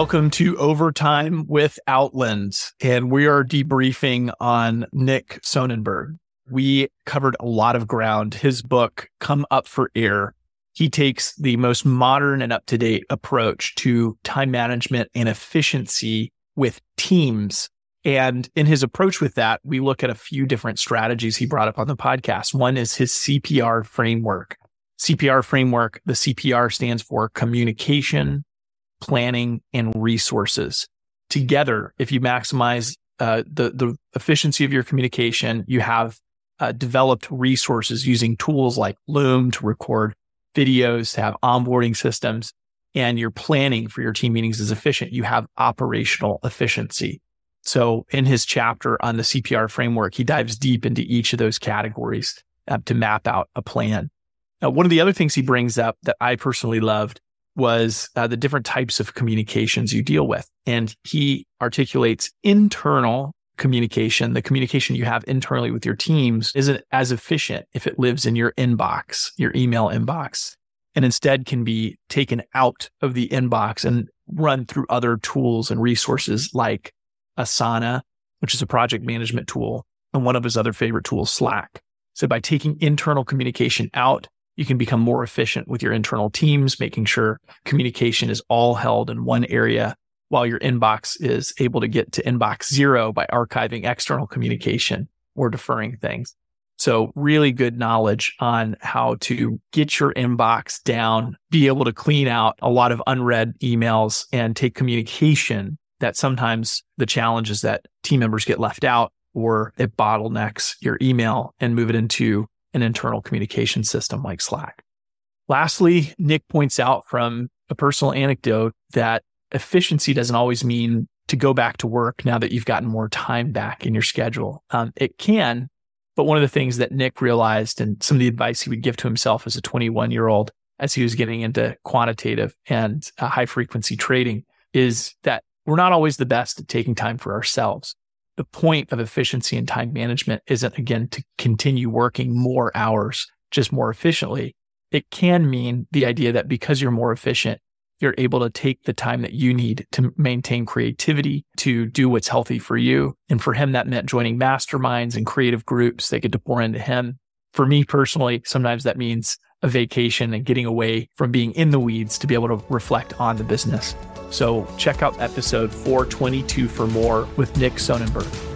Welcome to Overtime with Outland, and we are debriefing on Nick Sonnenberg. We covered a lot of ground. His book, Come Up for Air, he takes the most modern and up to date approach to time management and efficiency with teams. And in his approach with that, we look at a few different strategies he brought up on the podcast. One is his CPR framework. CPR framework, the CPR stands for communication, planning, and resources. Together, if you maximize uh, the, the efficiency of your communication, you have uh, developed resources using tools like Loom to record videos, to have onboarding systems, and your planning for your team meetings is efficient. You have operational efficiency. So in his chapter on the CPR framework, he dives deep into each of those categories uh, to map out a plan. Now, one of the other things he brings up that I personally loved was uh, the different types of communications you deal with. And he articulates internal communication, the communication you have internally with your teams isn't as efficient if it lives in your inbox, your email inbox, and instead can be taken out of the inbox and run through other tools and resources like Asana, which is a project management tool, and one of his other favorite tools, Slack. So by taking internal communication out, you can become more efficient with your internal teams, making sure communication is all held in one area while your inbox is able to get to inbox zero by archiving external communication or deferring things. So really good knowledge on how to get your inbox down, be able to clean out a lot of unread emails and take communication that sometimes the challenge is that team members get left out or it bottlenecks your email and move it into an internal communication system like Slack. Lastly, Nick points out from a personal anecdote that efficiency doesn't always mean to go back to work now that you've gotten more time back in your schedule. Um, it can, but one of the things that Nick realized and some of the advice he would give to himself as a 21 year old as he was getting into quantitative and uh, high frequency trading is that we're not always the best at taking time for ourselves. The point of efficiency and time management isn't again to continue working more hours, just more efficiently. It can mean the idea that because you're more efficient, you're able to take the time that you need to maintain creativity, to do what's healthy for you. And for him, that meant joining masterminds and creative groups that get to pour into him. For me personally, sometimes that means a vacation and getting away from being in the weeds to be able to reflect on the business. So check out episode 422 for more with Nick Sonnenberg.